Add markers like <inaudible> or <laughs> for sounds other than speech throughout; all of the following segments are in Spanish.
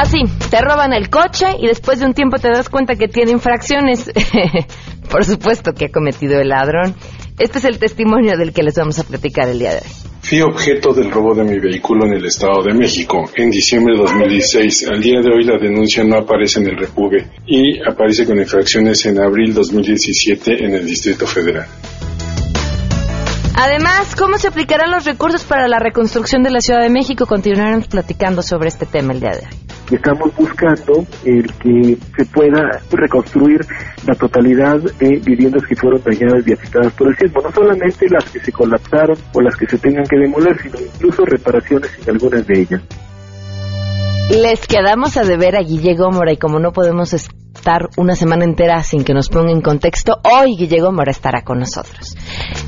Así, te roban el coche y después de un tiempo te das cuenta que tiene infracciones. <laughs> Por supuesto que ha cometido el ladrón. Este es el testimonio del que les vamos a platicar el día de hoy. Fui objeto del robo de mi vehículo en el Estado de México en diciembre de 2016. Al día de hoy la denuncia no aparece en el Repube y aparece con infracciones en abril 2017 en el Distrito Federal. Además, ¿cómo se aplicarán los recursos para la reconstrucción de la Ciudad de México? Continuaremos platicando sobre este tema el día de hoy. Estamos buscando el que se pueda reconstruir la totalidad de viviendas que fueron dañadas y afectadas por el sismo. No solamente las que se colapsaron o las que se tengan que demoler, sino incluso reparaciones en algunas de ellas. Les quedamos a deber a Guille Gómora y como no podemos estar una semana entera sin que nos ponga en contexto, hoy Guille Gómora estará con nosotros.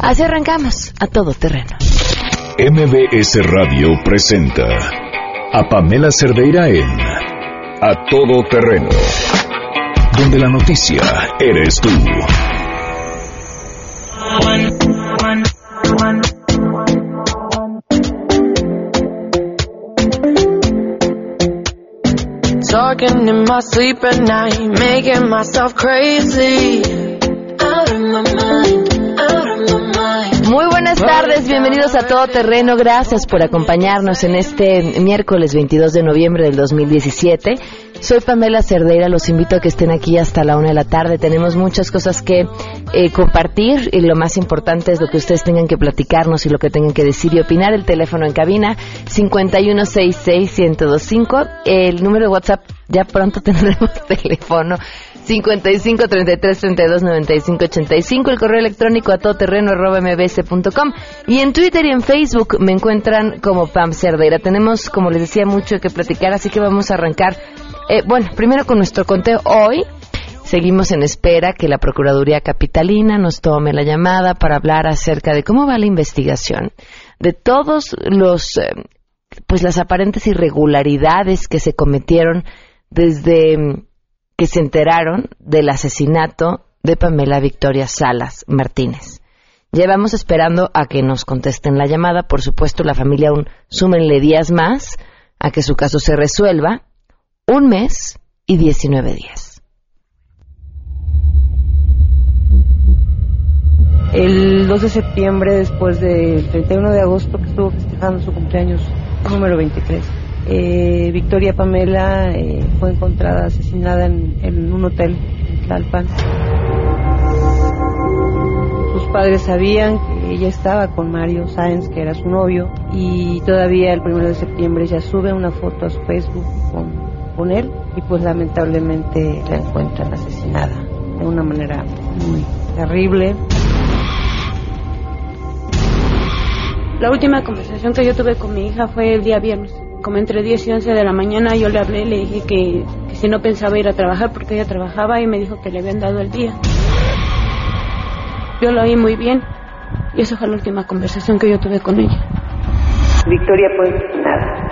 Así arrancamos a todo terreno. MBS Radio presenta a Pamela Cerdeira en A Todo Terreno, donde la noticia eres tú. Talking in my sleep at night, making myself crazy. Muy buenas tardes, bienvenidos a Todo Terreno. Gracias por acompañarnos en este miércoles 22 de noviembre del 2017. Soy Pamela Cerdeira, los invito a que estén aquí hasta la una de la tarde. Tenemos muchas cosas que eh, compartir y lo más importante es lo que ustedes tengan que platicarnos y lo que tengan que decir y opinar. El teléfono en cabina 5166125. El número de WhatsApp ya pronto <laughs> tendremos teléfono 55 33 32 95 85, el correo electrónico a todoterreno.mbs.com y en Twitter y en Facebook me encuentran como Pam Cerdeira. Tenemos, como les decía, mucho que platicar, así que vamos a arrancar. Eh, bueno, primero con nuestro conteo hoy. Seguimos en espera que la Procuraduría Capitalina nos tome la llamada para hablar acerca de cómo va la investigación, de todos los, eh, pues las aparentes irregularidades que se cometieron desde que se enteraron del asesinato de Pamela Victoria Salas Martínez. Llevamos esperando a que nos contesten la llamada. Por supuesto, la familia aún súmenle días más a que su caso se resuelva. Un mes y 19 días. El 2 de septiembre, después del 31 de agosto, que estuvo festejando su cumpleaños número 23, eh, Victoria Pamela eh, fue encontrada asesinada en, un hotel en Tlalpan. Sus padres sabían que ella estaba con Mario Sáenz, que era su novio, y todavía el 1 de septiembre ella sube una foto a su Facebook con, con él y pues lamentablemente la encuentran asesinada de una manera muy terrible. La última conversación que yo tuve con mi hija fue el día viernes como entre 10 y 11 de la mañana yo le hablé, le dije que, que, si no pensaba ir a trabajar porque ella trabajaba y me dijo que le habían dado el día. Yo lo oí muy bien y esa fue la última conversación que yo tuve con ella. Victoria fue asesinada.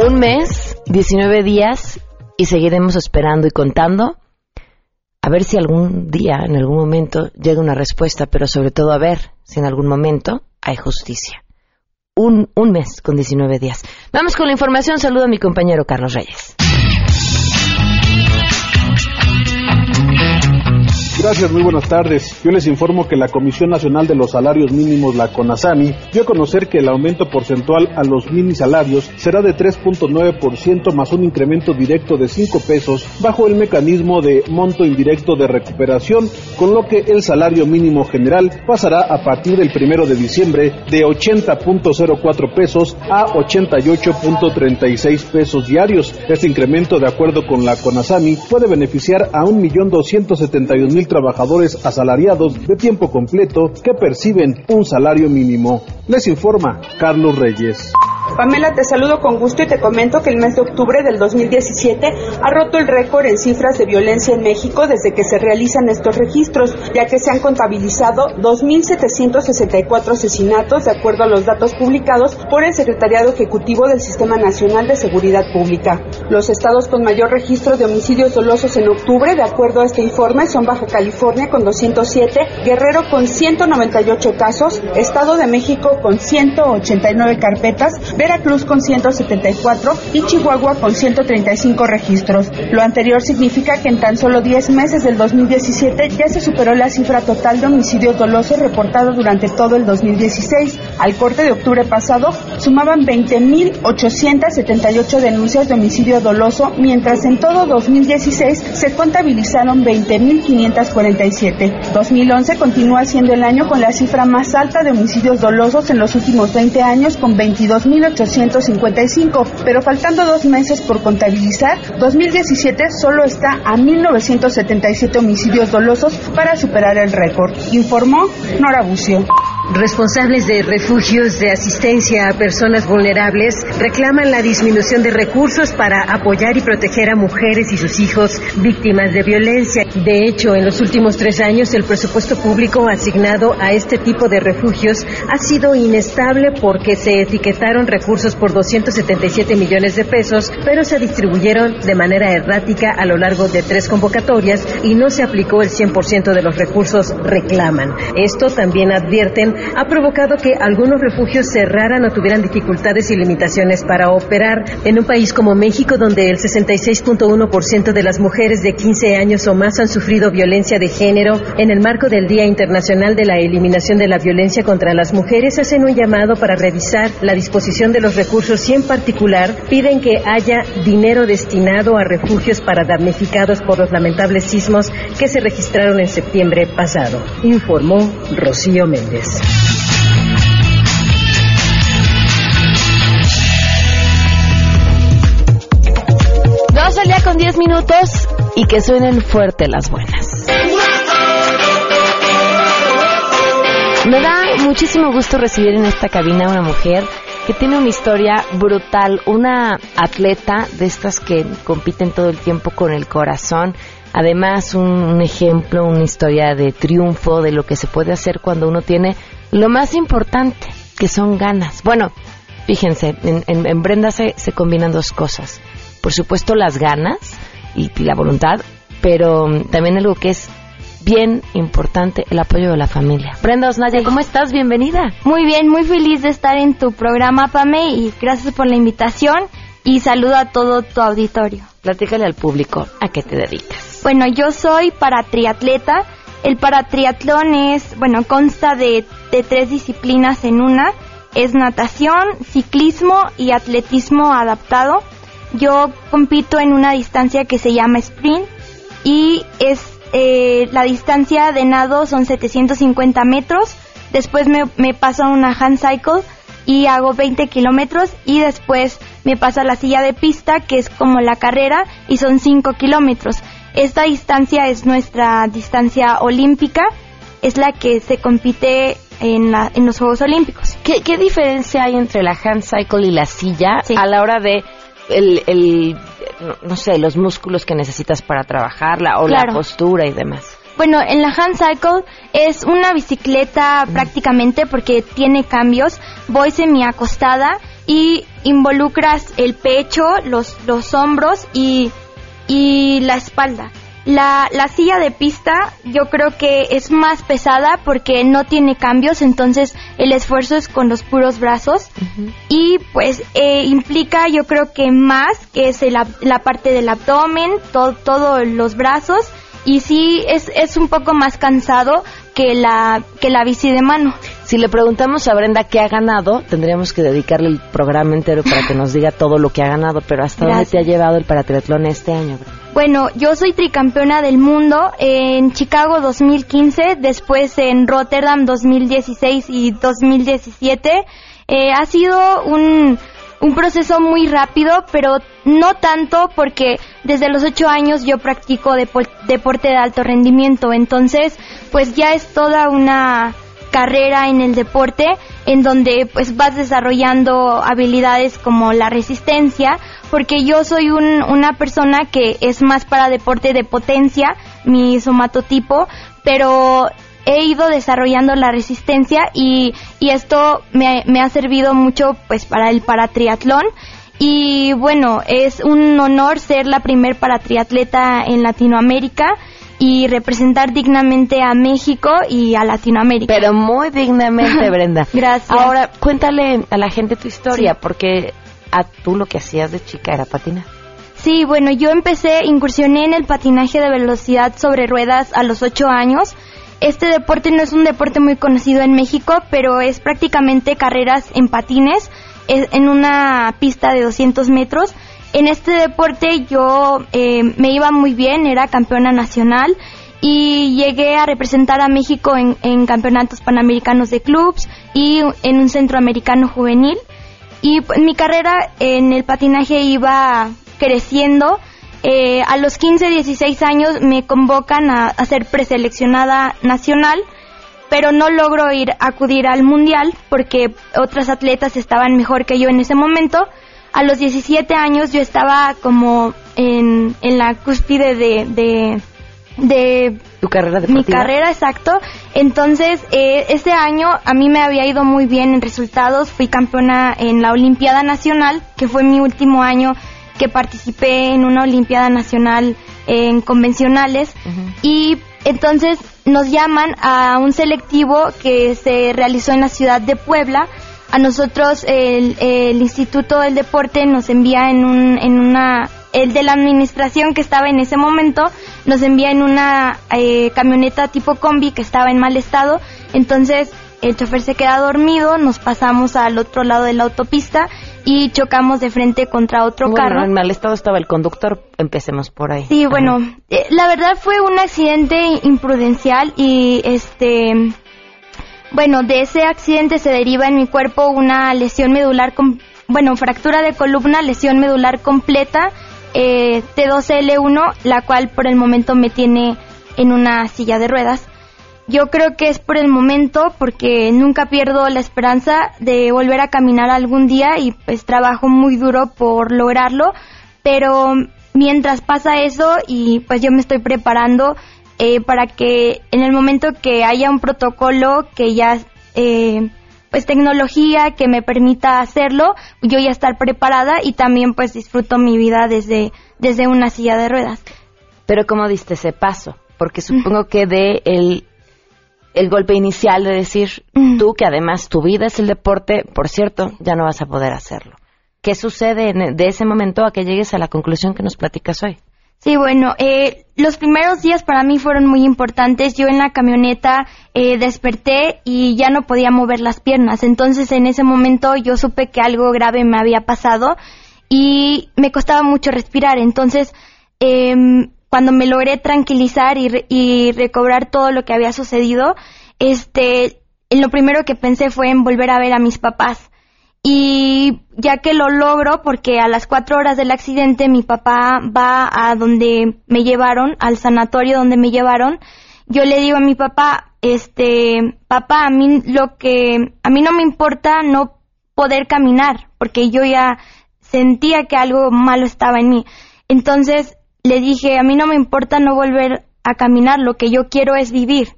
Un mes, 19 días y seguiremos esperando y contando a ver si algún día, en algún momento, llega una respuesta, pero sobre todo a ver si en algún momento hay justicia. Un, un mes con 19 días. Vamos con la información. Saludo a mi compañero Carlos Reyes. Gracias, muy buenas tardes. Yo les informo que la Comisión Nacional de los Salarios Mínimos, la CONASAMI, dio a conocer que el aumento porcentual a los mini salarios será de 3.9% más un incremento directo de 5 pesos bajo el mecanismo de monto indirecto de recuperación, con lo que el salario mínimo general pasará a partir del primero de diciembre de 80.04 pesos a 88.36 pesos diarios. Este incremento, de acuerdo con la CONASAMI, puede beneficiar a 1.272.000 trabajadores asalariados de tiempo completo que perciben un salario mínimo. Les informa Carlos Reyes. Pamela, te saludo con gusto y te comento que el mes de octubre del 2017 ha roto el récord en cifras de violencia en México desde que se realizan estos registros, ya que se han contabilizado 2.764 asesinatos de acuerdo a los datos publicados por el Secretariado Ejecutivo del Sistema Nacional de Seguridad Pública. Los estados con mayor registro de homicidios dolosos en octubre, de acuerdo a este informe, son Baja California con 207, Guerrero con 198 casos, Estado de México con 189 carpetas, Veracruz con 174 y Chihuahua con 135 registros. Lo anterior significa que en tan solo 10 meses del 2017 ya se superó la cifra total de homicidios dolosos reportados durante todo el 2016. Al corte de octubre pasado sumaban 20.878 denuncias de homicidio doloso, mientras en todo 2016 se contabilizaron 20.547. 2011 continúa siendo el año con la cifra más alta de homicidios dolosos en los últimos 20 años con 22.855, pero faltando dos meses por contabilizar, 2017 solo está a 1.977 homicidios dolosos para superar el récord, informó Nora Bucio. Responsables de refugios de asistencia a personas vulnerables reclaman la disminución de recursos para apoyar y proteger a mujeres y sus hijos víctimas de violencia. De hecho, en los últimos tres años el presupuesto público asignado a este tipo de refugios ha sido inestable porque se etiquetaron recursos por 277 millones de pesos, pero se distribuyeron de manera errática a lo largo de tres convocatorias y no se aplicó el 100% de los recursos reclaman. Esto también advierten ha provocado que algunos refugios cerraran o tuvieran dificultades y limitaciones para operar. En un país como México, donde el 66.1% de las mujeres de 15 años o más han sufrido violencia de género, en el marco del Día Internacional de la Eliminación de la Violencia contra las Mujeres, hacen un llamado para revisar la disposición de los recursos y en particular piden que haya dinero destinado a refugios para damnificados por los lamentables sismos que se registraron en septiembre pasado, informó Rocío Méndez. Dos al día con 10 minutos y que suenen fuerte las buenas. Me da muchísimo gusto recibir en esta cabina a una mujer que tiene una historia brutal, una atleta de estas que compiten todo el tiempo con el corazón, además un, ejemplo, una historia de triunfo de lo que se puede hacer cuando uno tiene lo más importante, que son ganas. Bueno, fíjense, en, en, en Brenda se, se, combinan dos cosas. Por supuesto las ganas y, y la voluntad, pero um, también algo que es bien importante, el apoyo de la familia. Brenda Osnaya, ¿cómo estás? Bienvenida. Muy bien, muy feliz de estar en tu programa, Pame, y gracias por la invitación y saludo a todo tu auditorio. Platícale al público a qué te dedicas. Bueno, yo soy paratriatleta. El paratriatlón es, bueno, consta de, de tres disciplinas en una. Es natación, ciclismo y atletismo adaptado. Yo compito en una distancia que se llama sprint y es eh, la distancia de nado son 750 metros. Después me, me paso a una hand cycle y hago 20 kilómetros y después me paso a la silla de pista que es como la carrera y son 5 kilómetros. Esta distancia es nuestra distancia olímpica, es la que se compite en, la, en los Juegos Olímpicos. ¿Qué, ¿Qué, diferencia hay entre la hand cycle y la silla sí. a la hora de el, el, no sé, los músculos que necesitas para trabajarla o claro. la postura y demás? Bueno, en la hand cycle es una bicicleta mm. prácticamente porque tiene cambios. Voy semi acostada y involucras el pecho, los, los hombros y, y la espalda. La, la, silla de pista yo creo que es más pesada porque no tiene cambios, entonces el esfuerzo es con los puros brazos uh -huh. y pues eh, implica yo creo que más que es el, la parte del abdomen, todos todo los brazos y sí es, es un poco más cansado que la, que la bici de mano. Si le preguntamos a Brenda qué ha ganado, tendríamos que dedicarle el programa entero para que nos diga todo lo que ha ganado, pero ¿hasta Gracias. dónde te ha llevado el paratriatlón este año, Brenda? Bueno, yo soy tricampeona del mundo en Chicago 2015, después en Rotterdam 2016 y 2017. Eh, ha sido un, un proceso muy rápido, pero no tanto porque desde los ocho años yo practico deporte de alto rendimiento, entonces pues ya es toda una carrera en el deporte en donde pues vas desarrollando habilidades como la resistencia porque yo soy un, una persona que es más para deporte de potencia mi somatotipo pero he ido desarrollando la resistencia y, y esto me, me, ha servido mucho pues para el paratriatlón. Y bueno es un honor ser la primer paratriatleta en Latinoamérica y representar dignamente a México y a Latinoamérica. Pero muy dignamente, <laughs> Brenda. Gracias. Ahora, cuéntale a la gente tu historia, sí. porque a tú lo que hacías de chica era patinar. Sí, bueno, yo empecé, incursioné en el patinaje de velocidad sobre ruedas a los ocho años. Este deporte no es un deporte muy conocido en México, pero es prácticamente carreras en patines en una pista de 200 metros. En este deporte yo eh, me iba muy bien, era campeona nacional y llegué a representar a México en, en, campeonatos panamericanos de clubs y en un centroamericano juvenil. Y mi carrera en el patinaje iba creciendo. Eh, a los 15, 16 años me convocan a, a ser preseleccionada nacional pero no logro ir acudir al mundial porque otras atletas estaban mejor que yo en ese momento. A los 17 años yo estaba como en, en la cúspide de, de, de tu carrera mi carrera exacto. Entonces eh, ese año a mí me había ido muy bien en resultados. Fui campeona en la Olimpiada Nacional, que fue mi último año que participé en una Olimpiada Nacional en convencionales uh -huh. y entonces nos llaman a un selectivo que se realizó en la ciudad de Puebla. A nosotros el, el Instituto del Deporte nos envía en, un, en una, el de la administración que estaba en ese momento, nos envía en una eh, camioneta tipo combi que estaba en mal estado. Entonces el chofer se queda dormido, nos pasamos al otro lado de la autopista y chocamos de frente contra otro bueno, carro. En mal estado estaba el conductor, empecemos por ahí. Sí, bueno, eh, la verdad fue un accidente imprudencial y este, bueno, de ese accidente se deriva en mi cuerpo una lesión medular, bueno, fractura de columna, lesión medular completa, eh, T2L1, la cual por el momento me tiene en una silla de ruedas. Yo creo que es por el momento porque nunca pierdo la esperanza de volver a caminar algún día y pues trabajo muy duro por lograrlo, pero mientras pasa eso y pues yo me estoy preparando eh, para que en el momento que haya un protocolo que ya eh, pues tecnología que me permita hacerlo, yo ya estar preparada y también pues disfruto mi vida desde, desde una silla de ruedas. Pero ¿cómo diste ese paso? Porque supongo que de el el golpe inicial de decir, mm. tú que además tu vida es el deporte, por cierto, ya no vas a poder hacerlo. ¿Qué sucede en, de ese momento a que llegues a la conclusión que nos platicas hoy? Sí, bueno, eh, los primeros días para mí fueron muy importantes. Yo en la camioneta eh, desperté y ya no podía mover las piernas. Entonces en ese momento yo supe que algo grave me había pasado y me costaba mucho respirar. Entonces eh, cuando me logré tranquilizar y, re y, recobrar todo lo que había sucedido, este, lo primero que pensé fue en volver a ver a mis papás. Y ya que lo logro, porque a las cuatro horas del accidente mi papá va a donde me llevaron, al sanatorio donde me llevaron, yo le digo a mi papá, este, papá, a mí lo que, a mí no me importa no poder caminar, porque yo ya sentía que algo malo estaba en mí. Entonces, le dije, a mí no me importa no volver a caminar, lo que yo quiero es vivir.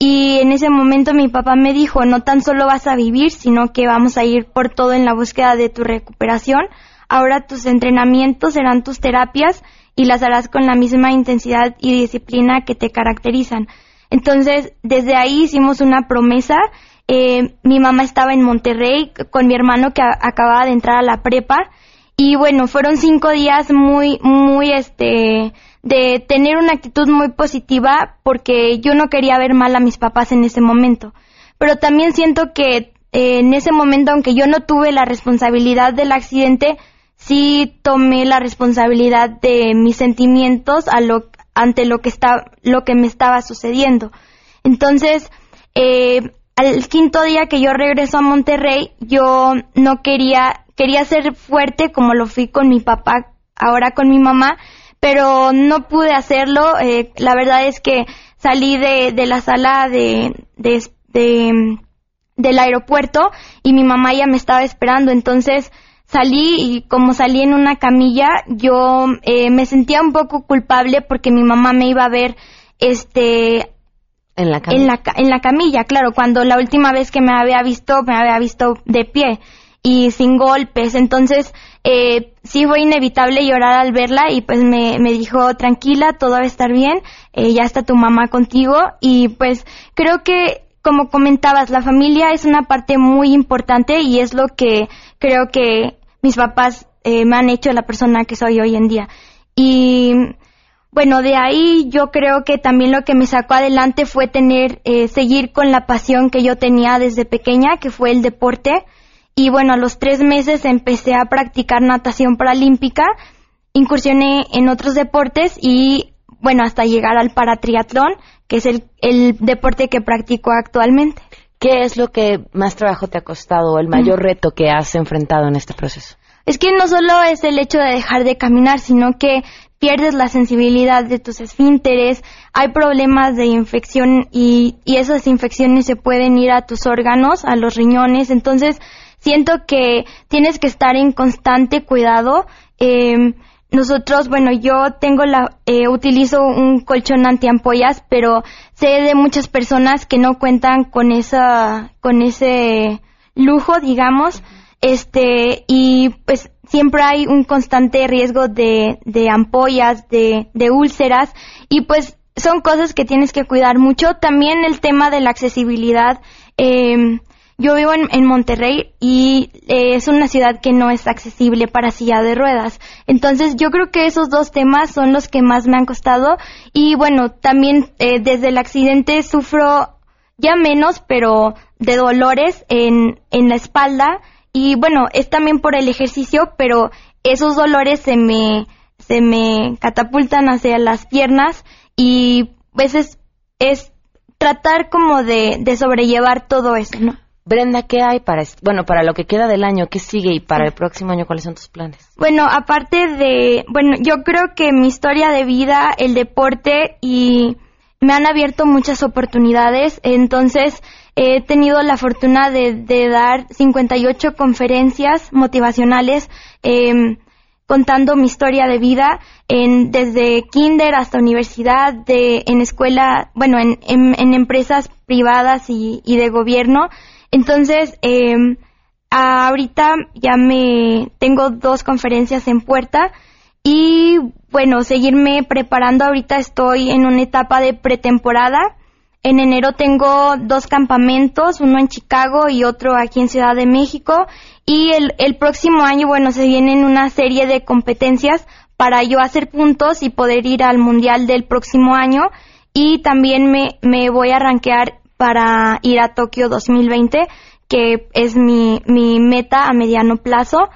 Y en ese momento mi papá me dijo, no tan solo vas a vivir, sino que vamos a ir por todo en la búsqueda de tu recuperación. Ahora tus entrenamientos serán tus terapias y las harás con la misma intensidad y disciplina que te caracterizan. Entonces, desde ahí hicimos una promesa. Eh, mi mamá estaba en Monterrey con mi hermano que acababa de entrar a la prepa y bueno, fueron cinco días muy, muy, este, de tener una actitud muy positiva porque yo no quería ver mal a mis papás en ese momento. Pero también siento que eh, en ese momento, aunque yo no tuve la responsabilidad del accidente, sí tomé la responsabilidad de mis sentimientos a lo, ante lo que, está, lo que me estaba sucediendo. Entonces, eh, al quinto día que yo regreso a Monterrey, yo no quería quería ser fuerte como lo fui con mi papá, ahora con mi mamá, pero no pude hacerlo. Eh, la verdad es que salí de, de la sala de, de, de, del aeropuerto y mi mamá ya me estaba esperando. Entonces salí y como salí en una camilla, yo eh, me sentía un poco culpable porque mi mamá me iba a ver este en la, en la, en la camilla, claro, cuando la última vez que me había visto, me había visto de pie y sin golpes. Entonces, eh, sí fue inevitable llorar al verla y pues me, me dijo, tranquila, todo va a estar bien, eh, ya está tu mamá contigo y pues creo que, como comentabas, la familia es una parte muy importante y es lo que creo que mis papás eh, me han hecho la persona que soy hoy en día. Y bueno, de ahí yo creo que también lo que me sacó adelante fue tener, eh, seguir con la pasión que yo tenía desde pequeña, que fue el deporte. Y bueno, a los tres meses empecé a practicar natación paralímpica, incursioné en otros deportes y bueno, hasta llegar al paratriatlón, que es el, el deporte que practico actualmente. ¿Qué es lo que más trabajo te ha costado o el mayor reto que has enfrentado en este proceso? Es que no solo es el hecho de dejar de caminar, sino que pierdes la sensibilidad de tus esfínteres, hay problemas de infección y, y esas infecciones se pueden ir a tus órganos, a los riñones, entonces siento que tienes que estar en constante cuidado. Eh, nosotros, bueno, yo tengo la, eh, utilizo un colchón antiampollas, pero sé de muchas personas que no cuentan con esa, con ese lujo, digamos, este, y pues siempre hay un constante riesgo de, de ampollas, de, de úlceras, y pues son cosas que tienes que cuidar mucho. También el tema de la accesibilidad. Eh, yo vivo en, en Monterrey y eh, es una ciudad que no es accesible para silla de ruedas. Entonces yo creo que esos dos temas son los que más me han costado. Y bueno, también eh, desde el accidente sufro ya menos, pero de dolores en, en la espalda. Y bueno, es también por el ejercicio, pero esos dolores se me, se me catapultan hacia las piernas y pues es, es tratar como de, de sobrellevar todo eso, ¿no? Brenda, ¿qué hay para, bueno, para lo que queda del año? ¿Qué sigue? Y para el próximo año, ¿cuáles son tus planes? Bueno, aparte de, bueno, yo creo que mi historia de vida, el deporte y me han abierto muchas oportunidades. Entonces, he tenido la fortuna de, de dar 58 conferencias motivacionales eh, contando mi historia de vida en, desde kinder hasta universidad, de, en escuela, bueno, en, en, en empresas privadas y, y de gobierno. Entonces, eh, ahorita ya me tengo dos conferencias en puerta y bueno, seguirme preparando. Ahorita estoy en una etapa de pretemporada. En enero tengo dos campamentos, uno en Chicago y otro aquí en Ciudad de México. Y el, el próximo año, bueno, se vienen una serie de competencias para yo hacer puntos y poder ir al Mundial del próximo año. Y también me, me voy a rankear para ir a Tokio 2020, que es mi, mi meta a mediano plazo.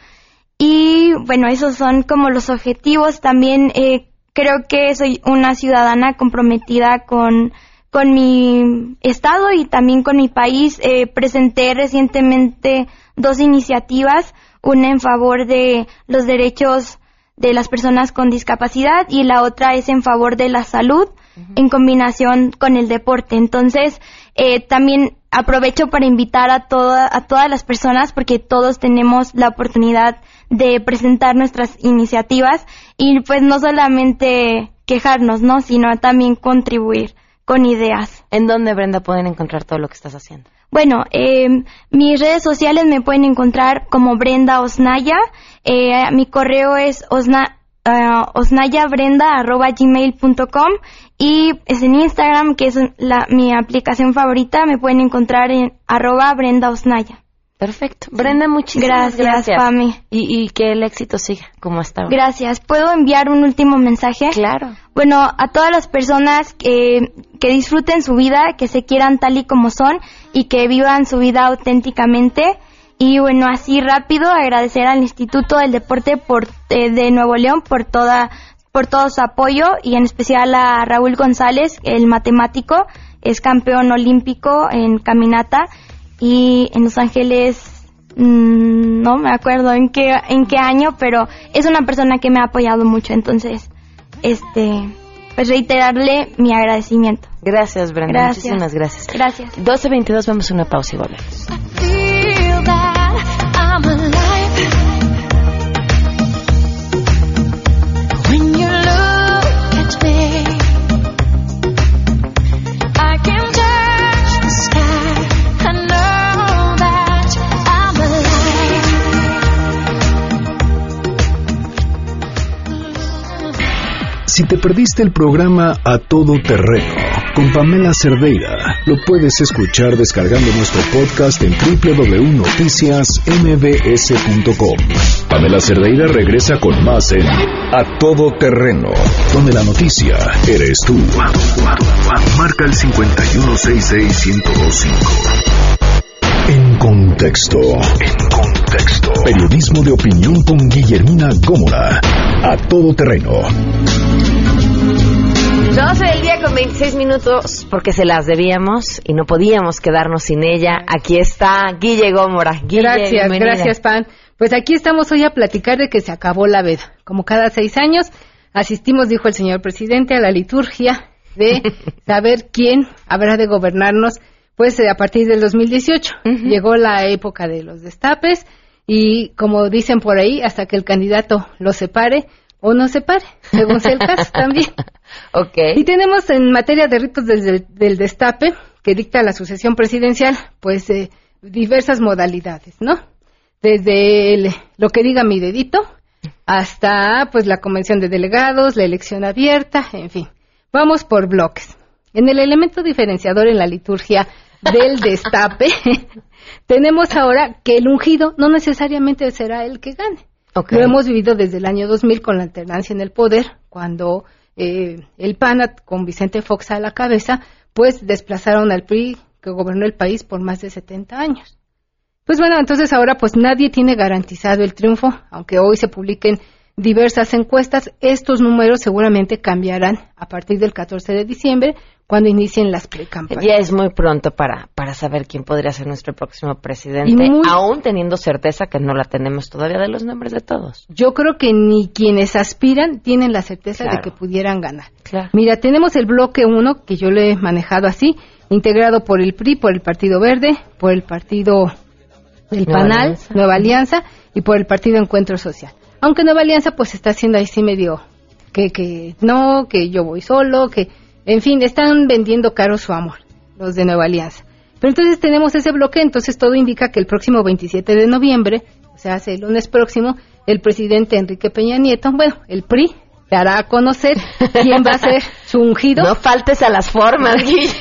Y bueno, esos son como los objetivos. También eh, creo que soy una ciudadana comprometida con, con mi estado y también con mi país. Eh, presenté recientemente dos iniciativas, una en favor de los derechos de las personas con discapacidad y la otra es en favor de la salud en combinación con el deporte. Entonces, eh, también aprovecho para invitar a, toda, a todas las personas porque todos tenemos la oportunidad de presentar nuestras iniciativas y pues no solamente quejarnos, ¿no? Sino también contribuir con ideas. ¿En dónde, Brenda, pueden encontrar todo lo que estás haciendo? Bueno, eh, mis redes sociales me pueden encontrar como Brenda Osnaya. Eh, mi correo es osna, uh, osnayabrenda.gmail.com y es en Instagram, que es la, mi aplicación favorita, me pueden encontrar en arroba Brenda Osnaya. Perfecto. Brenda, muchísimas gracias. Gracias, Pami. Y, y que el éxito siga como hasta ahora. Gracias. ¿Puedo enviar un último mensaje? Claro. Bueno, a todas las personas que, que disfruten su vida, que se quieran tal y como son y que vivan su vida auténticamente. Y bueno, así rápido agradecer al Instituto del Deporte por, eh, de Nuevo León por toda por todo su apoyo y en especial a Raúl González, el matemático, es campeón olímpico en caminata y en Los Ángeles mmm, no me acuerdo en qué en qué año, pero es una persona que me ha apoyado mucho, entonces este pues reiterarle mi agradecimiento. Gracias, Brenda. Gracias. Muchísimas gracias. Gracias. 12.22, vamos a una pausa y volvemos. Si te perdiste el programa A Todo Terreno con Pamela Cerdeira, lo puedes escuchar descargando nuestro podcast en www.noticiasmbs.com. Pamela Cerdeira regresa con más en A Todo Terreno, donde la noticia eres tú. Marca el 5166125. En contexto. En contexto. Periodismo de opinión con Guillermina Gómora. A todo terreno. 12 del día con 26 minutos porque se las debíamos y no podíamos quedarnos sin ella. Aquí está Guille Gómora. Guille, gracias, bienvenida. gracias, Pan. Pues aquí estamos hoy a platicar de que se acabó la veda. Como cada seis años, asistimos, dijo el señor presidente, a la liturgia de <laughs> saber quién habrá de gobernarnos, pues a partir del 2018. Llegó la época de los destapes y, como dicen por ahí, hasta que el candidato lo separe o no separe, según sea el caso <laughs> también. Ok. Y tenemos en materia de ritos del, del destape, que dicta la sucesión presidencial, pues eh, diversas modalidades, ¿no? Desde el- lo que diga mi dedito hasta pues la convención de delegados, la elección abierta, en fin. Vamos por bloques. En el elemento diferenciador en la liturgia del destape, <laughs> tenemos ahora que el ungido no necesariamente será el que gane. Lo hemos vivido desde el año 2000 con la alternancia en el poder, cuando eh, el PANAT con Vicente Fox a la cabeza, pues desplazaron al PRI que gobernó el país por más de 70 años. Pues bueno, entonces ahora pues nadie tiene garantizado el triunfo, aunque hoy se publiquen diversas encuestas, estos números seguramente cambiarán a partir del 14 de diciembre, cuando inicien las precampañas. Ya es muy pronto para, para saber quién podría ser nuestro próximo presidente, muy- aún teniendo certeza que no la tenemos todavía de los nombres de todos. Yo creo que ni quienes aspiran tienen la certeza Claro. de que pudieran ganar. Claro. Mira, tenemos el bloque 1, que yo lo he manejado así, integrado por el PRI, por el Partido Verde, por el Partido del Nueva PANAL, Alianza. Nueva Alianza, y por el Partido Encuentro Social. Aunque Nueva Alianza pues está haciendo ahí sí medio que, que no, que yo voy solo, que en fin, están vendiendo caro su amor, los de Nueva Alianza. Pero entonces tenemos ese bloque, entonces todo indica que el próximo 27 de noviembre, o sea, hace el lunes próximo, el presidente Enrique Peña Nieto, bueno, el PRI, dará a conocer quién va a ser su ungido. <laughs> No faltes a las formas, <laughs> Guille.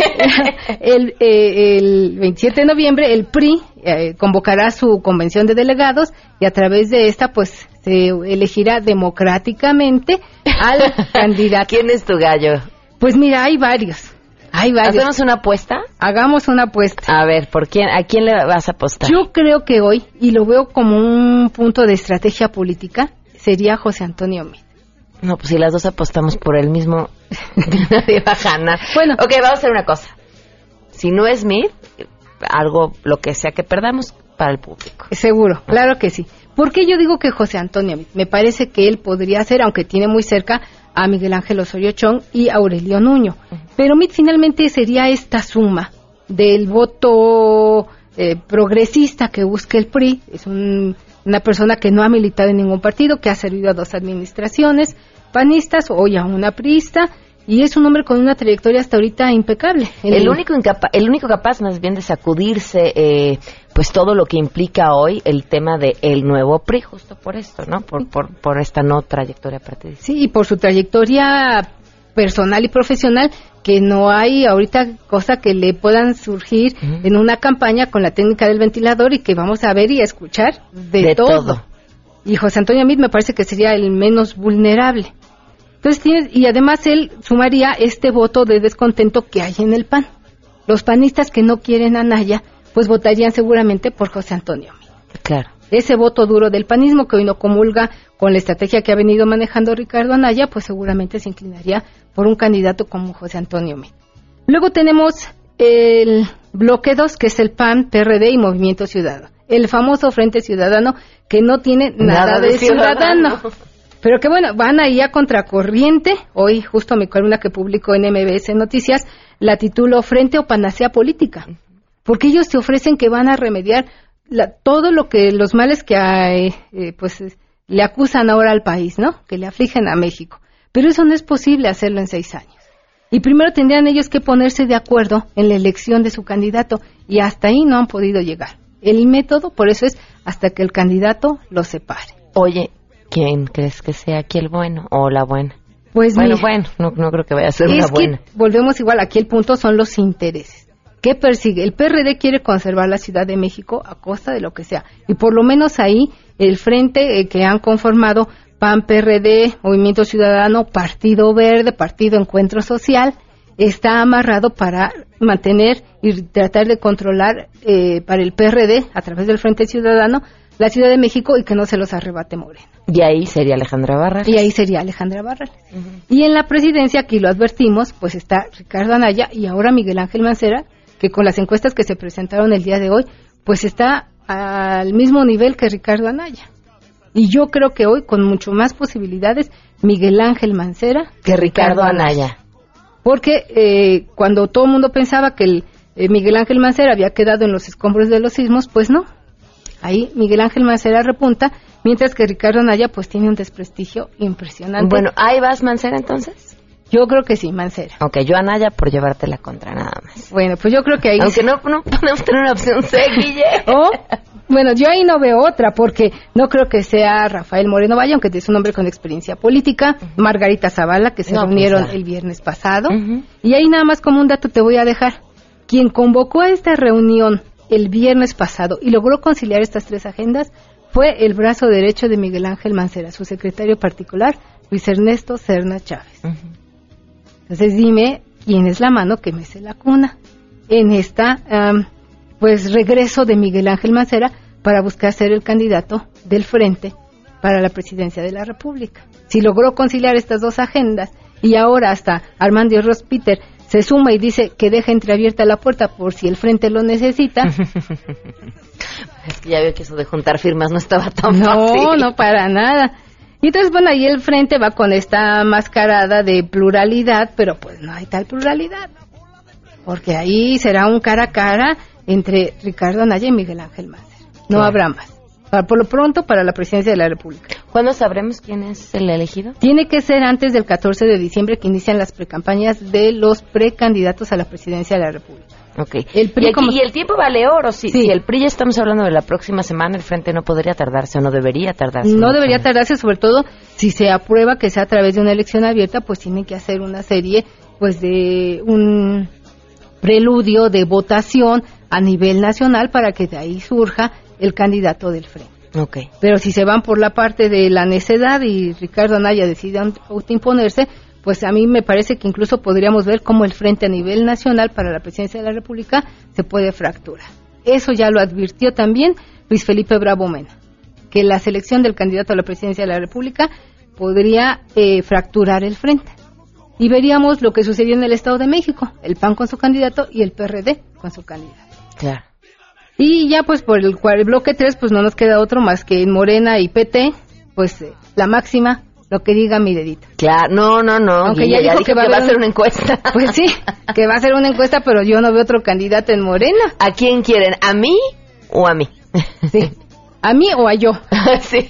el, eh, el 27 de noviembre el PRI eh, convocará su convención de delegados y a través de esta pues se elegirá democráticamente al <laughs> candidato. ¿Quién es tu gallo? Pues mira, hay varios. Hay varios. ¿Hacemos una apuesta? Hagamos una apuesta. A ver, ¿por quién, ¿a quién le vas a apostar? Yo creo que hoy, y lo veo como un punto de estrategia política, sería José Antonio Meade. No, pues si las dos apostamos por el mismo, <laughs> nadie va a ganar. Bueno. Ok, vamos a hacer una cosa. Si no es Mid, algo, lo que sea que perdamos, para el público. Seguro, claro que sí. ¿Por qué yo digo que José Antonio? Me parece que él podría ser, aunque tiene muy cerca a Miguel Ángel Osorio Chong y Aurelio Nuño. Pero Meade finalmente sería esta suma del voto eh, progresista que busca el PRI. Es un- una persona que no ha militado en ningún partido, que ha servido a dos administraciones panistas, hoy a una priista, y es un hombre con una trayectoria hasta ahorita impecable. El único, incapa- el único capaz más bien de sacudirse eh, pues todo lo que implica hoy el tema de el nuevo PRI, justo por esto, ¿no? Por, por, por esta no trayectoria partidista. Sí, y por su trayectoria personal y profesional, que no hay ahorita cosa que le puedan surgir en una campaña con la técnica del ventilador y que vamos a ver y a escuchar de, De todo. todo. Y José Antonio Meade me parece que sería el menos vulnerable. Entonces, y además él sumaría este voto de descontento que hay en el PAN. Los panistas que no quieren a Naya, pues votarían seguramente por José Antonio Claro. ese voto duro del panismo que hoy no comulga con la estrategia que ha venido manejando Ricardo Anaya, pues seguramente se inclinaría por un candidato como José Antonio Meade. Luego tenemos el bloque 2, que es el PAN, PRD y Movimiento Ciudadano. El famoso Frente Ciudadano que no tiene nada, de, ciudadano. Pero que bueno, van ahí a contracorriente. Hoy, justo mi columna que publicó en MBS Noticias, la titulo Frente o Panacea Política. Porque ellos te ofrecen que van a remediar la- todo lo que, los males que hay, eh, pues, le acusan ahora al país, ¿no? Que le afligen a México. Pero eso no es posible hacerlo en seis años. Y primero tendrían ellos que ponerse de acuerdo en la elección de su candidato y hasta ahí no han podido llegar. El método, por eso es hasta que el candidato los separe. Oye, ¿quién crees que sea aquí el bueno o la buena? Pues bueno, mira, bueno, no, no creo que vaya a ser una que buena. volvemos igual, aquí el punto son los intereses. ¿Qué persigue? El PRD quiere conservar la Ciudad de México a costa de lo que sea. Y por lo menos ahí el frente eh, que han conformado PAN, PRD, Movimiento Ciudadano, Partido Verde, Partido Encuentro Social, está amarrado para mantener y tratar de controlar eh, para el PRD, a través del Frente Ciudadano, la Ciudad de México y que no se los arrebate Morena. Y ahí sería Alejandra Barra. Y ahí sería Alejandra Barrales. Y en la presidencia, aquí lo advertimos, pues está Ricardo Anaya y ahora Miguel Ángel Mancera, que con las encuestas que se presentaron el día de hoy, pues está al mismo nivel que Ricardo Anaya. Y yo creo que hoy, con mucho más posibilidades, Miguel Ángel Mancera Que Ricardo Anaya. Porque eh, cuando todo el mundo pensaba que el, eh, Miguel Ángel Mancera había quedado en los escombros de los sismos, pues no. Ahí Miguel Ángel Mancera repunta, mientras que Ricardo Anaya pues tiene un desprestigio impresionante. Bueno, ahí vas, Mancera, entonces. Yo creo que sí, Mancera. Ok, yo Anaya por llevarte la contra, nada más. Bueno, pues yo creo que ahí... Aunque no, no podemos tener una opción C, Guille. <laughs> O, bueno, yo ahí no veo otra, porque no creo que sea Rafael Moreno Valle, aunque es un hombre con experiencia política, Margarita Zavala, que se No, pues reunieron el viernes pasado. Y ahí nada más como un dato te voy a dejar. Quien convocó a esta reunión el viernes pasado y logró conciliar estas tres agendas fue el brazo derecho de Miguel Ángel Mancera, su secretario particular, Luis Ernesto Serna Chávez. Entonces dime quién es la mano que mece la cuna en esta pues regreso de Miguel Ángel Mancera para buscar ser el candidato del frente para la presidencia de la República. Si logró conciliar estas dos agendas y ahora hasta Armando Ross Peter se suma y dice que deja entreabierta la puerta por si el frente lo necesita. <laughs> Es que ya veo que eso de juntar firmas no estaba tan No, fácil. no para nada. Y entonces, bueno, ahí el frente va con esta mascarada de pluralidad, pero pues no hay tal pluralidad. Porque ahí será un cara a cara entre Ricardo Anaya y Miguel Ángel Mancera. No Claro. habrá más. Para- por lo pronto, para la presidencia de la República. ¿Cuándo sabremos quién es el elegido? Tiene que ser antes del 14 de diciembre que inician las precampañas de los precandidatos a la presidencia de la República. Ok. El PRI y, aquí- como- y el tiempo vale oro. Si, si el PRI ya estamos hablando de la próxima semana, el frente no podría tardarse o no debería tardarse. No debería tardarse, sobre todo si se aprueba que sea a través de una elección abierta, pues tienen que hacer una serie, pues de un preludio de votación a nivel nacional para que de ahí surja el candidato del frente. Ok. Pero si se van por la parte de la necedad y Ricardo Anaya decide aut- autoimponerse, pues a mí me parece que incluso podríamos ver cómo el frente a nivel nacional para la presidencia de la República se puede fracturar. Eso ya lo advirtió también Luis Felipe Bravo Mena, que la selección del candidato a la presidencia de la República podría eh, fracturar el frente. Y veríamos lo que sucedió en el Estado de México, el PAN con su candidato y el PRD con su candidato. Claro. Y ya pues por el, el bloque 3 pues no nos queda otro más que en Morena y PT, pues eh, la máxima, lo que diga mi dedito. Claro, no, no, no. Aunque Guille, ya dijo que va a a haber hacer un- una encuesta. <laughs> Pues sí, que va a ser una encuesta, pero yo no veo otro candidato en Morena. ¿A quién quieren? ¿A mí o a mí? Sí. ¿A mí o a yo? <laughs> sí.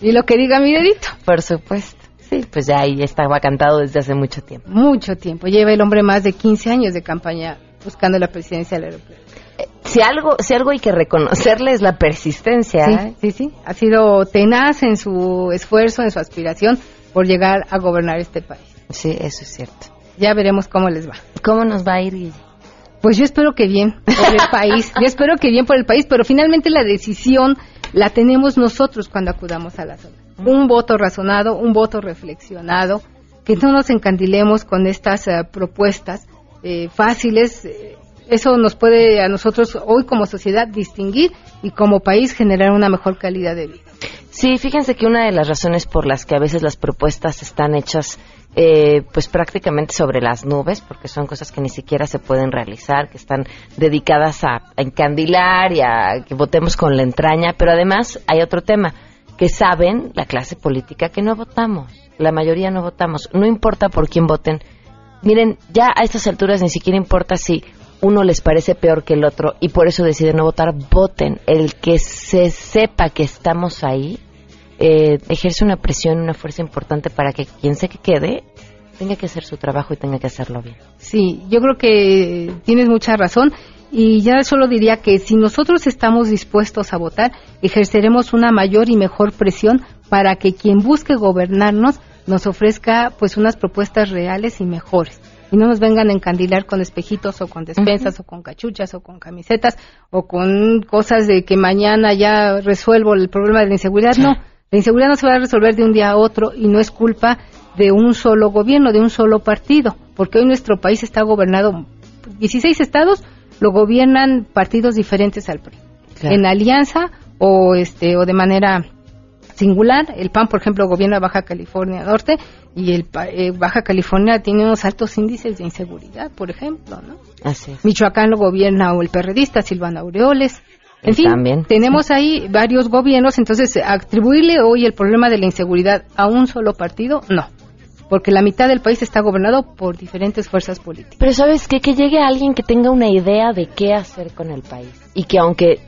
Y lo que diga mi dedito. Por supuesto. Sí, pues ya ahí estaba cantado desde hace mucho tiempo. Mucho tiempo. Lleva el hombre más de 15 años de campaña buscando la presidencia de la República. Si algo, si algo hay que reconocerle es la persistencia. ¿eh? Sí, sí. Ha sido tenaz en su esfuerzo, en su aspiración por llegar a gobernar este país. Sí, eso es cierto. Ya veremos cómo les va. ¿Cómo nos va a ir, Guille? Pues yo espero que bien por el país. Yo espero que bien por el país, pero finalmente la decisión la tenemos nosotros cuando acudamos a la zona. Un voto razonado, un voto reflexionado, que no nos encandilemos con estas eh, propuestas eh, fáciles. eh, eso nos puede a nosotros hoy como sociedad distinguir y como país generar una mejor calidad de vida. Sí, fíjense que una de las razones por las que a veces las propuestas están hechas eh, pues prácticamente sobre las nubes, porque son cosas que ni siquiera se pueden realizar, que están dedicadas a, a encandilar y a que votemos con la entraña, pero además hay otro tema, que saben, la clase política, que no votamos. La mayoría no votamos. No importa por quién voten. Miren, ya a estas alturas ni siquiera importa si uno les parece peor que el otro y por eso deciden no votar, voten. El que se sepa que estamos ahí eh, ejerce una presión, una fuerza importante para que quien se que quede tenga que hacer su trabajo y tenga que hacerlo bien. Sí, yo creo que tienes mucha razón y ya solo diría que si nosotros estamos dispuestos a votar, ejerceremos una mayor y mejor presión para que quien busque gobernarnos nos ofrezca pues unas propuestas reales y mejores y no nos vengan a encandilar con espejitos o con despensas o con cachuchas o con camisetas o con cosas de que mañana ya resuelvo el problema de la inseguridad. No, la inseguridad no se va a resolver de un día a otro y no es culpa de un solo gobierno, de un solo partido, porque hoy nuestro país está gobernado, 16 estados lo gobiernan partidos diferentes al PRI, Claro. en alianza o este o de manera singular. El PAN, por ejemplo, gobierna Baja California Norte y el pa- eh, Baja California tiene unos altos índices de inseguridad, por ejemplo, ¿no? Así es. Michoacán lo gobierna o el perredista Silvano Aureoles. En fin, también, tenemos ahí varios gobiernos, entonces atribuirle hoy el problema de la inseguridad a un solo partido, no, porque la mitad del país está gobernado por diferentes fuerzas políticas. Pero sabes qué? que llegue alguien que tenga una idea de qué hacer con el país y que aunque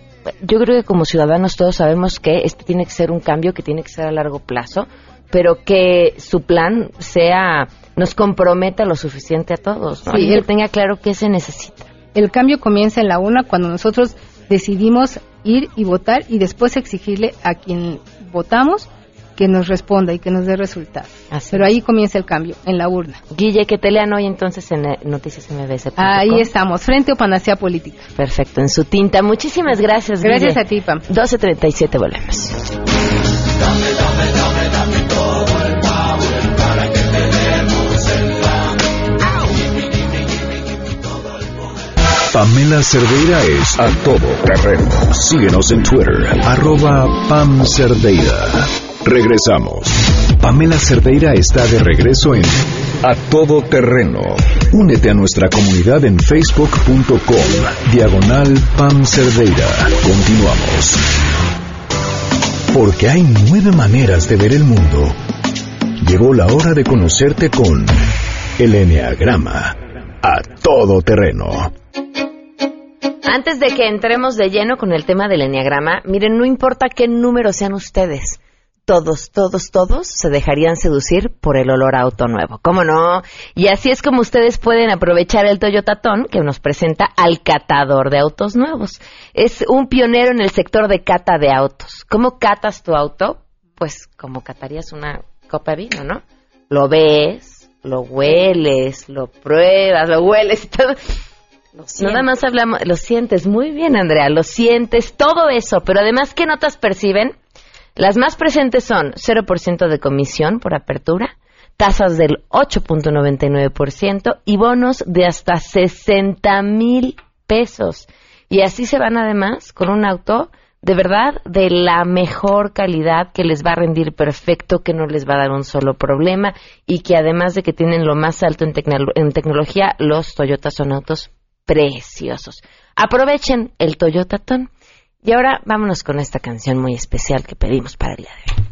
yo creo que como ciudadanos todos sabemos que este tiene que ser un cambio que tiene que ser a largo plazo, pero que su plan sea nos comprometa lo suficiente a todos, ¿no? Sí, Y el- tenga claro qué se necesita. El cambio comienza en la una cuando nosotros decidimos ir y votar y después exigirle a quien votamos que nos responda y que nos dé resultados. Así Pero es. ahí comienza el cambio, en la urna. Guille, que te lean hoy entonces en Noticias MBS. Ahí estamos, frente o panacea política. Perfecto, en su tinta. Muchísimas gracias, Gracias Guille. a ti, Pam. 12.37 volvemos. Pamela Cerdeira es a todo terreno. Síguenos en Twitter, arroba Pam Cerdeira. Regresamos. Pamela Cerdeira está de regreso en A Todo Terreno. Únete a nuestra comunidad en facebook.com, diagonal Pam Cerdeira. Continuamos. Porque hay nueve maneras de ver el mundo. Llegó la hora de conocerte con el Enneagrama. A todo terreno. Antes de que entremos de lleno con el tema del enneagrama, miren, no importa qué número sean ustedes, todos, todos, todos se dejarían seducir por el olor a auto nuevo. ¿Cómo no? Y así es como ustedes pueden aprovechar el Toyota Ton que nos presenta al catador de autos nuevos. Es un pionero en el sector de cata de autos. ¿Cómo catas tu auto? Pues como catarías una copa de vino, ¿no? Lo ves, lo hueles, lo pruebas, lo hueles y todo. Nada más hablamos, lo sientes muy bien, Andrea, lo sientes, todo eso, pero además, ¿qué notas perciben? Las más presentes son 0% de comisión por apertura, tasas del 8.99% y bonos de hasta 60 mil pesos. Y así se van además con un auto de verdad de la mejor calidad que les va a rendir perfecto, que no les va a dar un solo problema y que además de que tienen lo más alto en, tecnolo- en tecnología, los Toyota son autos preciosos. Aprovechen el Toyota Ton. Y ahora vámonos con esta canción muy especial que pedimos para el día de hoy.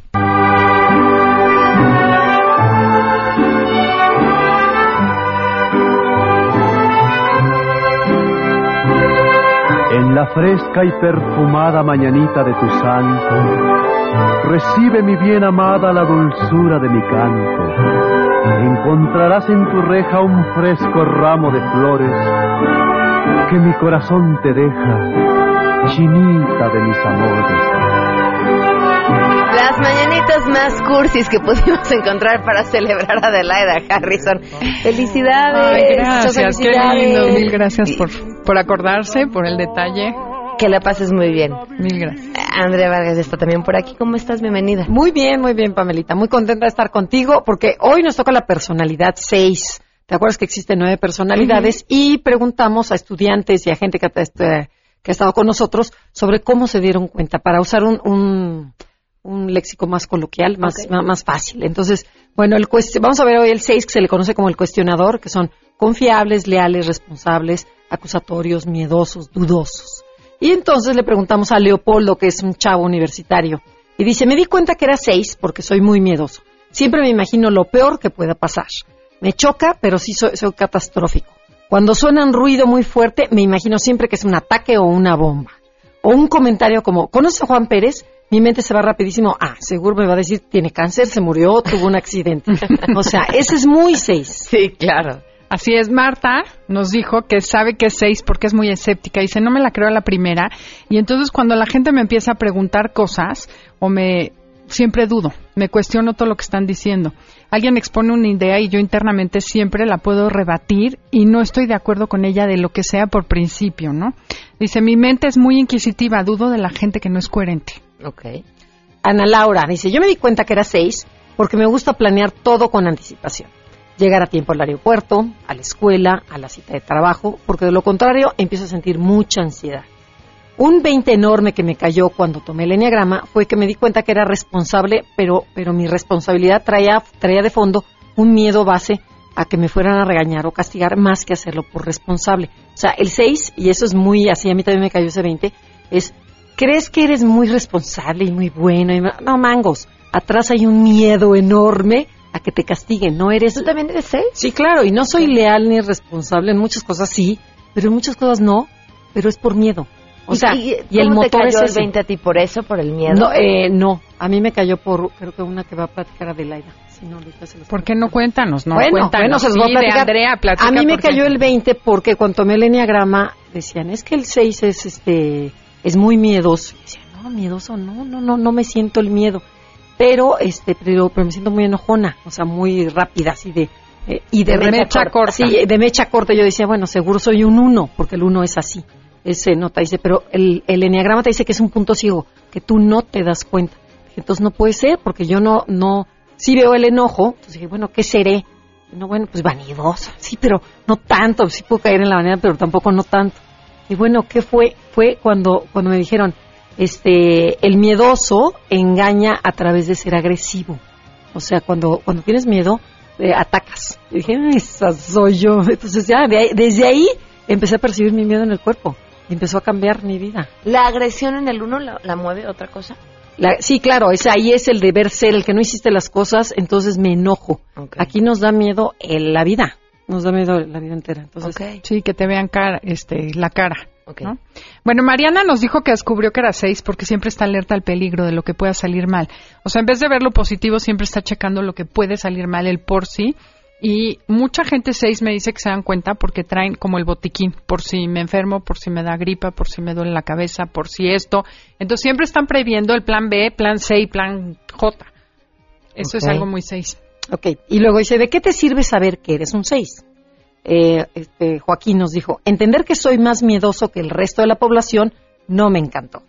En la fresca y perfumada mañanita de tu santo, recibe mi bien amada la dulzura de mi canto. Encontrarás en tu reja un fresco ramo de flores que mi corazón te deja, chinita de mis amores. Las mañanitas más cursis que pudimos <laughs> encontrar para celebrar a Adelaida Harrison. Felicidades. Ay, gracias, qué felicidades. lindo. Mil gracias por, por acordarse, por el detalle. Que la pases muy bien. Mil gracias. Andrea Vargas está también por aquí. ¿Cómo estás? Bienvenida. Muy bien, muy bien, Pamelita. Muy contenta de estar contigo porque hoy nos toca la personalidad 6. ¿Te acuerdas que existen nueve personalidades? Y preguntamos a estudiantes y a gente que, este, que ha estado con nosotros sobre cómo se dieron cuenta para usar un, un, un léxico más coloquial, más, más fácil. Entonces, bueno, el vamos a ver hoy el 6 que se le conoce como el cuestionador, que son confiables, leales, responsables, acusatorios, miedosos, dudosos. Y entonces le preguntamos a Leopoldo, que es un chavo universitario, Y dice, me di cuenta que era 6 porque soy muy miedoso. Siempre me imagino lo peor que pueda pasar. Me choca, pero sí soy, soy catastrófico. Cuando suena un ruido muy fuerte, me imagino siempre que es un ataque o una bomba. O un comentario como, ¿conoces a Juan Pérez? Mi mente se va rapidísimo. Ah, seguro me va a decir, tiene cáncer, se murió, tuvo un accidente. <laughs> o sea, ese es muy 6. Sí, claro. Así es, Marta nos dijo que sabe que es seis porque es muy escéptica. Dice, no me la creo a la primera. Y entonces cuando la gente me empieza a preguntar cosas o me... Siempre dudo, me cuestiono todo lo que están diciendo. Alguien expone una idea y yo internamente siempre la puedo rebatir y no estoy de acuerdo con ella de lo que sea por principio, ¿no? Dice, mi mente es muy inquisitiva, dudo de la gente que no es coherente. Ok. Ana Laura dice, yo me di cuenta que era 6 porque me gusta planear todo con anticipación. Llegar a tiempo al aeropuerto, a la escuela, a la cita de trabajo, porque de lo contrario empiezo a sentir mucha ansiedad. Un 20 enorme que me cayó cuando tomé el enneagrama fue que me di cuenta que era responsable, pero, pero mi responsabilidad traía, traía de fondo un miedo base a que me fueran a regañar o castigar más que hacerlo por responsable. O sea, el 6, y eso es muy así, a mí también me cayó ese 20, es, crees que eres muy responsable y muy bueno. Y, no, mangos, atrás hay un miedo enorme a que te castiguen, no eres... ¿Tú también eres 6? Sí, claro, y no soy leal ni responsable en muchas cosas, sí, pero en muchas cosas no, pero es por miedo. O ¿Y- sea, y, y, el cómo te motor cayó es el ese. 20 a ti por eso, por el miedo? No, eh, no, a mí me cayó por, creo que una que va a platicar Adelaida. Si no, ahorita se los ¿Por qué no cuéntanos? No, bueno, cuéntanos. bueno, se los voy a Sí, platicar. Andrea, platica a mí me cayó el 20 porque cuando tomé el enneagrama decían, es que el 6 es este es muy miedoso. Y decía, no, miedoso, no, no, no, no me siento el miedo. Pero este, pero, pero me siento muy enojona, o sea, muy rápida, así de eh, y de, De mecha repente- corta. Sí, de mecha corta. Yo decía, bueno, seguro soy un 1, porque el 1 es así. Ese nota dice, pero el, el enneagrama te dice que es un punto ciego, que tú no te das cuenta. Entonces no puede ser, porque yo no, no, sí veo el enojo. Entonces dije, bueno, ¿qué seré? No, bueno, pues vanidosa, sí, pero no tanto, sí puedo caer en la vanidad, pero tampoco no tanto. Y bueno, ¿qué fue? Fue cuando, cuando me dijeron, este, el miedoso engaña a través de ser agresivo. O sea, cuando, cuando tienes miedo, eh, atacas. Y dije, "Ay, esa soy yo. <laughs> Entonces ya, de ahí- desde ahí empecé a percibir mi miedo en el cuerpo. Y empezó a cambiar mi vida. ¿La agresión en el uno la, la mueve otra cosa? La- sí, claro, ese ahí es el deber ser, el que no hiciste las cosas, entonces me enojo. Aquí nos da miedo el- la vida, nos da miedo la vida entera. Entonces, Sí, que te vean cara, este, la cara. ¿no? Bueno, Mariana nos dijo que descubrió que era seis porque siempre está alerta al peligro de lo que pueda salir mal. O sea, en vez de ver lo positivo, siempre está checando lo que puede salir mal, el por sí. Y mucha gente seis me dice que se dan cuenta porque traen como el botiquín, por si me enfermo, por si me da gripa, por si me duele la cabeza, por si esto. Entonces siempre están previendo el plan B, plan C y plan J. Eso es Ok. algo muy seis. Ok, y luego dice, ¿de qué te sirve saber que eres un 6? este, Joaquín nos dijo, entender que soy más miedoso que el resto de la población no me encantó.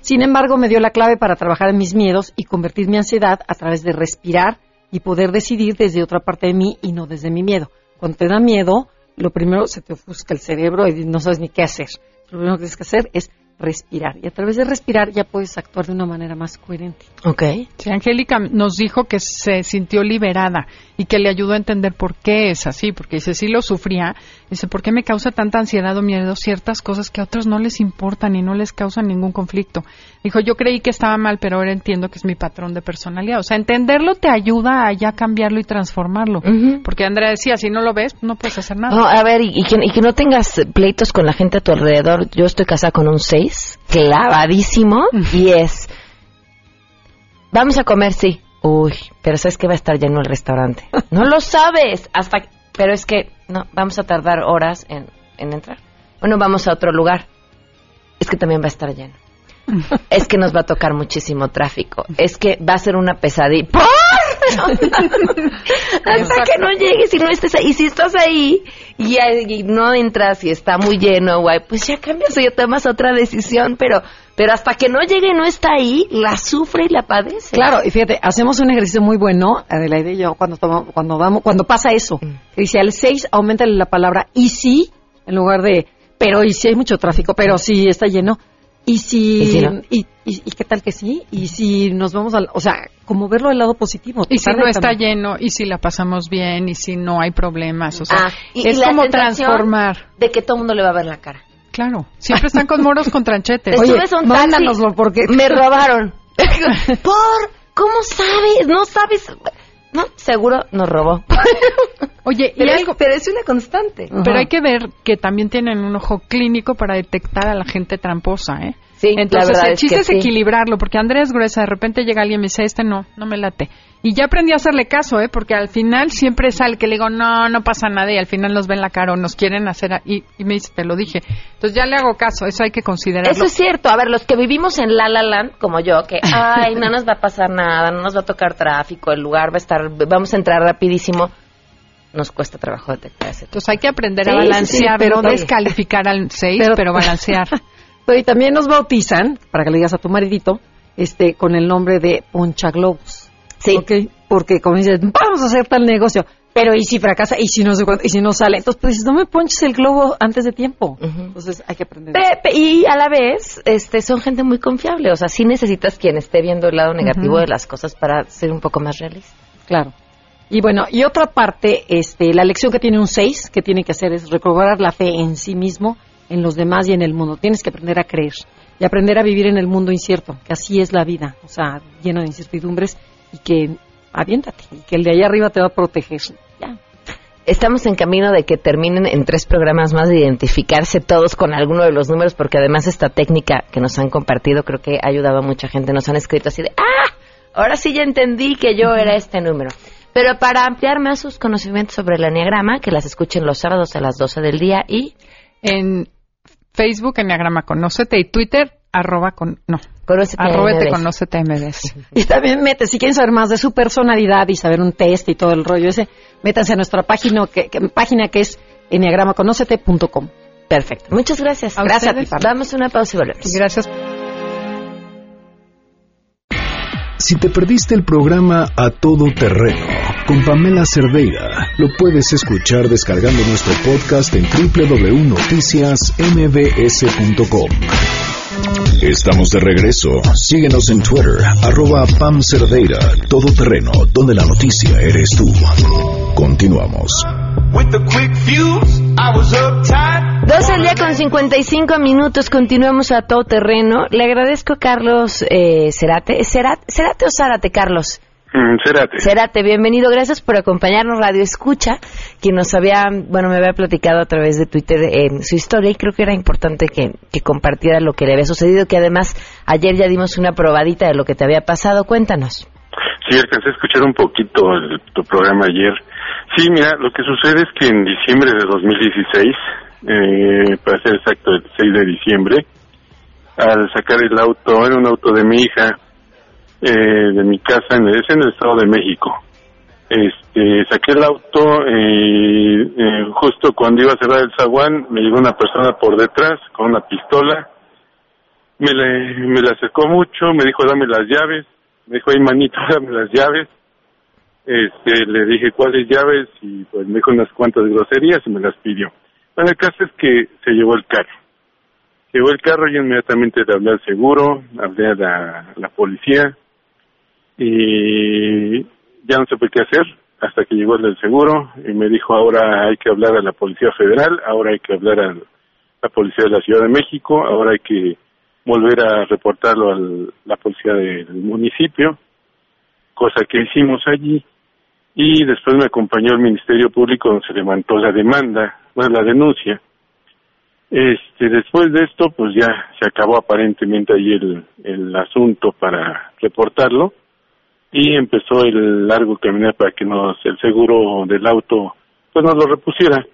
Sin embargo, me dio la clave para trabajar en mis miedos y convertir mi ansiedad a través de respirar y poder decidir desde otra parte de mí y no desde mi miedo. Cuando te da miedo, lo primero se te ofusca el cerebro y no sabes ni qué hacer. Lo primero que tienes que hacer es respirar. Y a través de respirar ya puedes actuar de una manera más coherente. Ok. Sí, Angélica nos dijo que se sintió liberada y que le ayudó a entender por qué es así, porque dice, sí lo sufría, dice, ¿por qué me causa tanta ansiedad o miedo ciertas cosas que a otros no les importan y no les causan ningún conflicto? Dijo, yo creí que estaba mal, pero ahora entiendo que es mi patrón de personalidad. O sea, entenderlo te ayuda a ya cambiarlo y transformarlo. Porque Andrea decía, si no lo ves, no puedes hacer nada. No, a ver, y, y que, y que no tengas pleitos con la gente a tu alrededor. Yo estoy casada con un 6, clavadísimo, y es... Vamos a comer, sí. Uy, pero sabes que va a estar lleno el restaurante. <laughs> No lo sabes, hasta... Pero es que, no, vamos a tardar horas en, en entrar. Bueno, vamos a otro lugar. Es que también va a estar lleno. <laughs> Es que nos va a tocar muchísimo tráfico. Es que va a ser una pesadilla. <laughs> ¡Por! <laughs> Hasta que no llegues y no estés ahí. Y si estás ahí y, y no entras y está muy lleno, guay, pues ya cambias o ya tomas otra decisión. Pero, pero hasta que no llegue y no está ahí, la sufre y la padece. Claro, y fíjate, hacemos un ejercicio muy bueno, Adelaide y yo, cuando, tomamos, cuando, vamos, cuando pasa eso. Que dice, al 6, aumenta la palabra y si, en lugar de, pero y si hay mucho tráfico, pero si está lleno. Y si, ¿Y si no? y, y- y qué tal que sí, y si nos vamos al, o sea, como verlo del lado positivo. Y si no está lleno, y si la pasamos bien, y si no hay problemas, o sea, Ah, y- es como transformar. De que todo el mundo le va a ver la cara. Claro, siempre están con moros con tranchetes. Un taxi, <laughs> me robaron. <laughs> ¿Por? ¿Cómo sabes? ¿No sabes? No, seguro nos robó. <laughs> Oye, y pero, algo- es, pero es una constante. Pero hay que ver que también tienen un ojo clínico para detectar a la gente tramposa, ¿eh? Sí, la Entonces, verdad el es chiste que es sí. equilibrarlo, porque Andrés Gruesa, de repente llega alguien y me dice, este no, no me late. Y ya aprendí a hacerle caso, ¿eh? Porque al final siempre sale que le digo, no, no pasa nada, y al final nos ven la cara o nos quieren hacer, a- y, y me dice, te lo dije. Entonces ya le hago caso, eso hay que considerarlo. Eso es cierto. A ver, los que vivimos en La La Land, como yo, que, <laughs> ay, no nos va a pasar nada, no nos va a tocar tráfico, el lugar va a estar, vamos a entrar rapidísimo, nos cuesta trabajo detectar ese Entonces hay que aprender Sí, a sí, sí, balancear, pero no descalificar al 6, Pero- pero, balancear. <laughs> Pero y también nos bautizan, para que le digas a tu maridito, este, con el nombre de Ponchaglobos. Sí. Porque como dices, vamos a hacer tal negocio, pero y si fracasa, y si no y si no sale. Entonces, pues dices, no me ponches el globo antes de tiempo. Entonces hay que aprender. Y a la vez, este, son gente muy confiable. O sea, sí necesitas quien esté viendo el lado negativo de las cosas para ser un poco más realista. Claro. Y bueno, y otra parte, este, la lección que tiene un 6, que tiene que hacer es recobrar la fe en sí mismo, en los demás y en el mundo. Tienes que aprender a creer y aprender a vivir en el mundo incierto, que así es la vida, o sea, lleno de incertidumbres y que aviéntate y que el de allá arriba te va a proteger. Ya. Estamos en camino de que terminen en tres programas más de identificarse todos con alguno de los números, porque además esta técnica que nos han compartido creo que ha ayudado a mucha gente. Nos han escrito así de, ah, ahora sí ya entendí que yo era este número. Pero para ampliar más sus conocimientos sobre el enneagrama, que las escuchen los sábados a las 12 del día y En Facebook, Enneagrama Conócete, y Twitter, arroba con, no, Conócete arroba MBS. conócete MBS. <laughs> Y también mete, si quieren saber más de su personalidad y saber un test y todo el rollo ese, métanse a nuestra página que, que- página que es enneagramaconocete.com. Perfecto. Muchas gracias. A gracias ustedes. a ti, Pam. Damos una pausa y volvemos. Gracias. Si te perdiste el programa A Todo Terreno con Pamela Cerdeira, lo puedes escuchar descargando nuestro podcast en www.noticiasmbs.com. Estamos de regreso. Síguenos en Twitter, arroba Pam Cerdeira, Todo Terreno, donde la noticia eres tú. Continuamos. With the quick fuse, I was uptight. 12 al día con 55 minutos, continuamos a todo terreno. Le agradezco a Carlos eh, Cerate. ¿Es Cerate, Cerate o Zárate, Carlos? Mm, Cérate. Cerate, bienvenido, gracias por acompañarnos, Radio Escucha, quien nos había, bueno, me había platicado a través de Twitter en su historia y creo que era importante que, que compartiera lo que le había sucedido, que además ayer ya dimos una probadita de lo que te había pasado. Cuéntanos. Sí, alcancé a escuchar un poquito el- tu programa ayer. Sí, mira, lo que sucede es que en diciembre de 2016, eh, para ser exacto, el 6 de diciembre, al sacar el auto, era un auto de mi hija, eh, de mi casa, en el, es en el Estado de México. Este, saqué el auto y eh, justo cuando iba a cerrar el zaguán me llegó una persona por detrás con una pistola me le, me le acercó mucho, me dijo dame las llaves, me dijo ay manito <laughs> dame las llaves, este le dije cuáles llaves y pues me dijo unas cuantas groserías y me las pidió. Bueno, el caso es que se llevó el carro. Llegó el carro y inmediatamente le hablé al seguro, hablé a la policía y ya no supe qué hacer hasta que llegó el del seguro y me dijo ahora hay que hablar a la Policía Federal, ahora hay que hablar a la Policía de la Ciudad de México, ahora hay que volver a reportarlo a la Policía del municipio, cosa que hicimos allí y después me acompañó el Ministerio Público donde se levantó la demanda, bueno, la denuncia. Este, después de esto, pues ya se acabó aparentemente ahí el, el asunto para reportarlo y empezó el largo caminar para que nos el seguro del auto pues nos lo repusiera.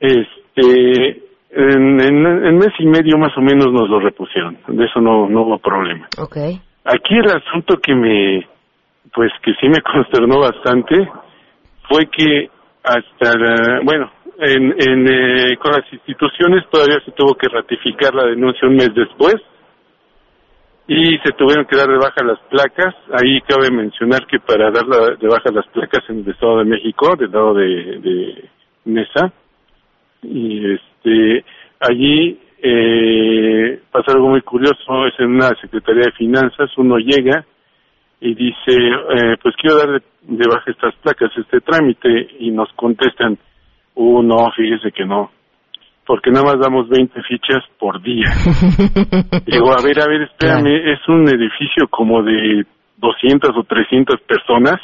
Este, en, en, en mes y medio más o menos nos lo repusieron, de eso no, no hubo problema. Aquí el asunto que me, pues que sí me <laughs> consternó bastante fue que hasta, la- bueno, en, en, eh, con las instituciones todavía se tuvo que ratificar la denuncia un mes después y se tuvieron que dar de baja las placas. Ahí cabe mencionar que para dar la- de baja las placas en el Estado de México, del lado de, de Nesa, y este allí eh, pasa algo muy curioso, es en una Secretaría de Finanzas, uno llega y dice, eh, pues quiero dar de, de baja estas placas, este trámite, y nos contestan, uh, no, fíjese que no. Porque nada más damos 20 fichas por día. <laughs> Digo, a ver, a ver, espérame, es un edificio como de 200 o 300 personas,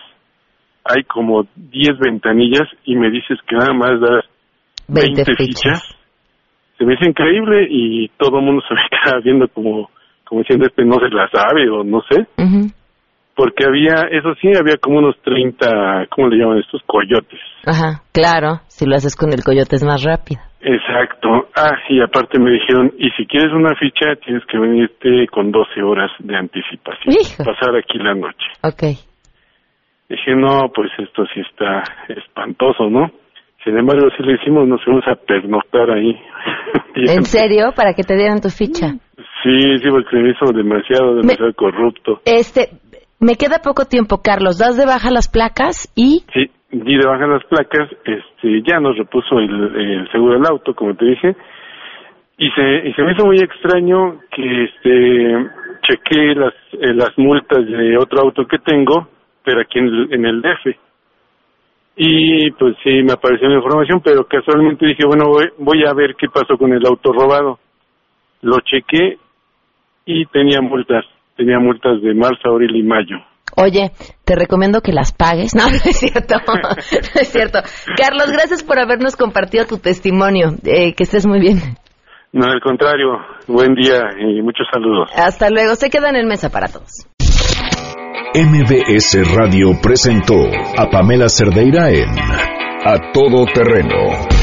hay como 10 ventanillas y me dices que nada más das 20 20, fichas. fichas. Se me hizo increíble y todo el mundo se <laughs> me queda viendo como, como diciendo, este no se la sabe o no sé. Porque había, eso sí, había como unos 30, ¿cómo le llaman estos? Coyotes. Ajá, claro, si lo haces con el coyote es más rápido. Exacto. Ah, y aparte me dijeron, y si quieres una ficha, tienes que venirte con 12 horas de anticipación. Hijo. Pasar aquí la noche. Ok. Dije, no, pues esto sí está espantoso, ¿no? Sin embargo, si lo hicimos, nos fuimos a pernoctar ahí. <laughs> ¿En serio? Para que te dieran tu ficha. Sí, sí, porque se hizo demasiado, demasiado corrupto. Este, me queda poco tiempo, Carlos. ¿Das de baja las placas y...? Sí, di de baja las placas, este, ya nos repuso el, seguro del auto, como te dije, y se, y se me hizo muy extraño que, este, chequé las, eh, las multas de otro auto que tengo, pero aquí en el, en el DF. Y pues sí, me apareció la información, pero casualmente dije, bueno, voy, voy a ver qué pasó con el auto robado. Lo chequé y tenía multas, tenía multas de marzo, abril y mayo. Oye, te recomiendo que las pagues. <laughs> No, no es cierto. <laughs> No es cierto. Carlos, gracias por habernos compartido tu testimonio. Eh, que estés muy bien. No, al contrario, buen día y muchos saludos. Hasta luego. Se quedan en mesa para todos. MBS Radio presentó a Pamela Cerdeira en A Todo Terreno.